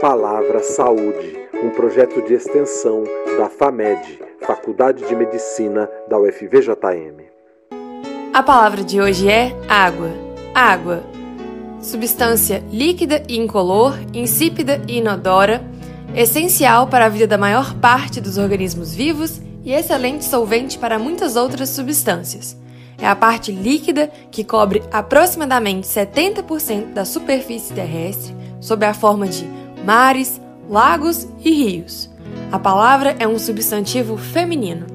Palavra Saúde, um projeto de extensão da FAMED, Faculdade de Medicina da UFVJM. A palavra de hoje é água. Água. Substância líquida e incolor, insípida e inodora, essencial para a vida da maior parte dos organismos vivos e excelente solvente para muitas outras substâncias. É a parte líquida que cobre aproximadamente 70% da superfície terrestre, sob a forma de mares, lagos e rios. A palavra é um substantivo feminino.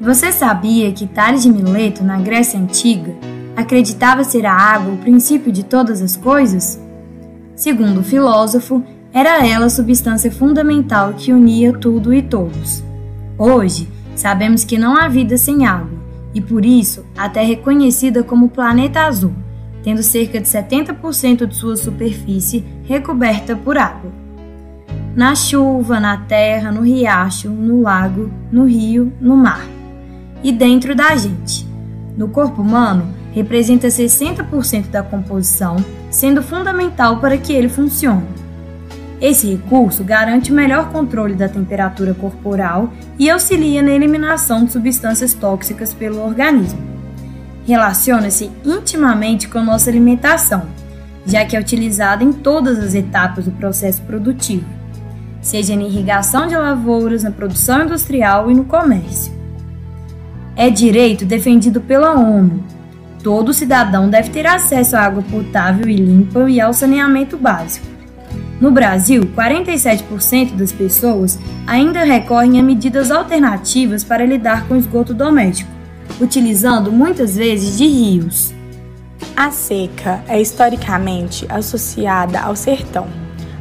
Você sabia que Tales de Mileto, na Grécia Antiga, acreditava ser a água o princípio de todas as coisas? Segundo o filósofo, era ela a substância fundamental que unia tudo e todos. Hoje, sabemos que não há vida sem água, e por isso a Terra é conhecida como planeta azul, tendo cerca de 70% de sua superfície recoberta por água. Na chuva, na terra, no riacho, no lago, no rio, no mar. E dentro da gente. No corpo humano, representa 60% da composição, sendo fundamental para que ele funcione. Esse recurso garante melhor controle da temperatura corporal e auxilia na eliminação de substâncias tóxicas pelo organismo. Relaciona-se intimamente com nossa alimentação, já que é utilizada em todas as etapas do processo produtivo, seja na irrigação de lavouras, na produção industrial e no comércio. É direito defendido pela ONU. Todo cidadão deve ter acesso à água potável e limpa e ao saneamento básico. No Brasil, 47% das pessoas ainda recorrem a medidas alternativas para lidar com esgoto doméstico, utilizando muitas vezes de rios. A seca é historicamente associada ao sertão,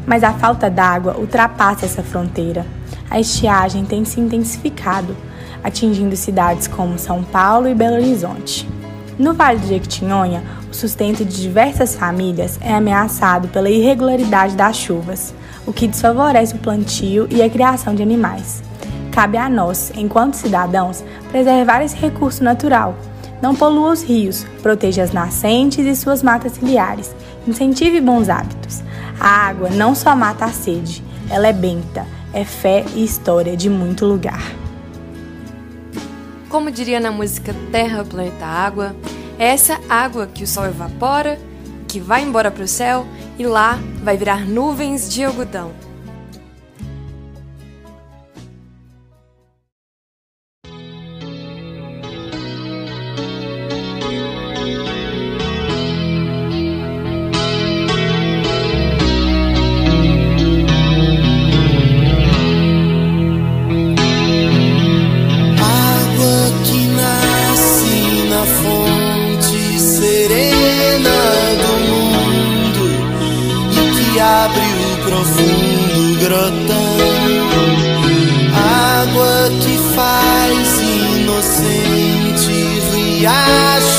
mas a falta d'água ultrapassa essa fronteira. A estiagem tem se intensificado, atingindo cidades como São Paulo e Belo Horizonte. No Vale do Jequitinhonha, o sustento de diversas famílias é ameaçado pela irregularidade das chuvas, o que desfavorece o plantio e a criação de animais. Cabe a nós, enquanto cidadãos, preservar esse recurso natural. Não polua os rios, proteja as nascentes e suas matas ciliares, incentive bons hábitos. A água não só mata a sede, ela é benta, é fé e história de muito lugar. Como diria na música Terra, Planeta Água, é essa água que o sol evapora, que vai embora para o céu e lá vai virar nuvens de algodão. Inocente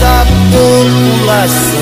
da população.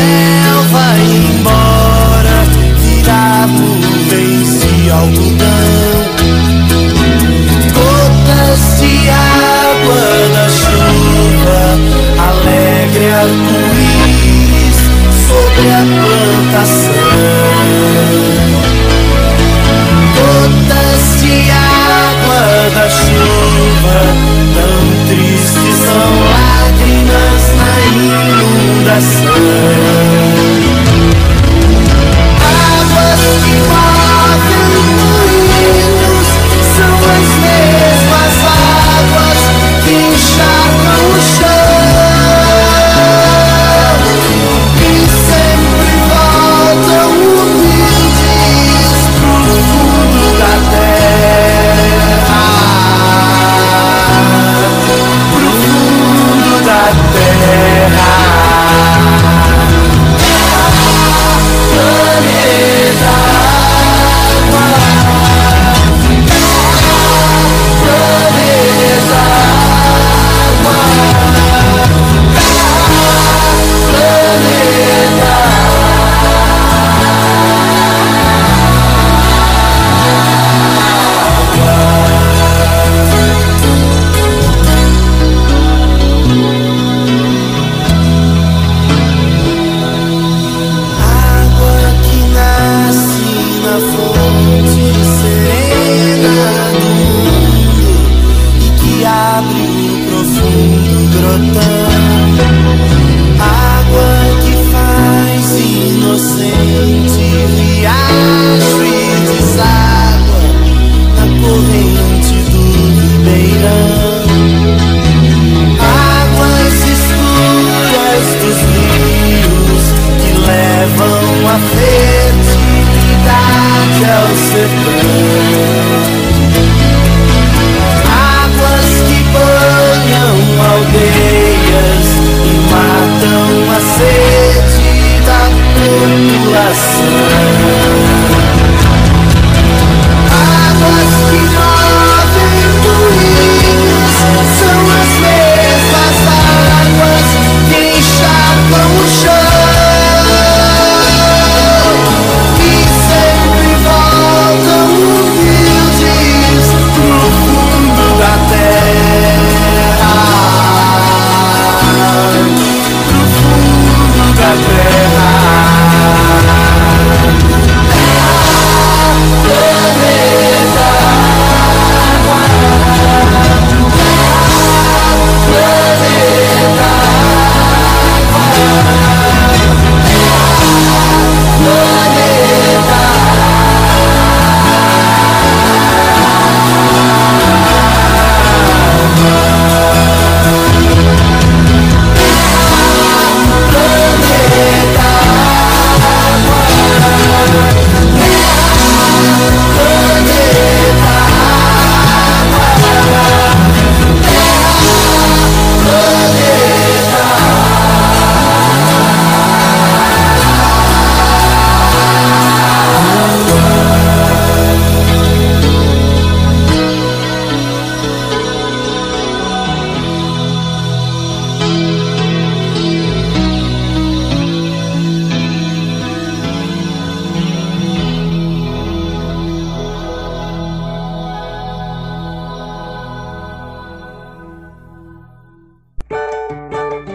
céu vai embora, virá nuvens de algodão. Gotas de água da chuva, alegre a luz. abre o profundo grotão.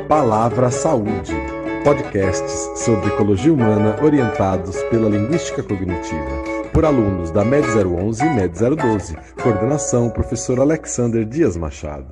Palavra Saúde, podcasts sobre ecologia humana orientados pela linguística cognitiva, por alunos da Med 011 e Med 012, coordenação professor Alexander Dias Machado.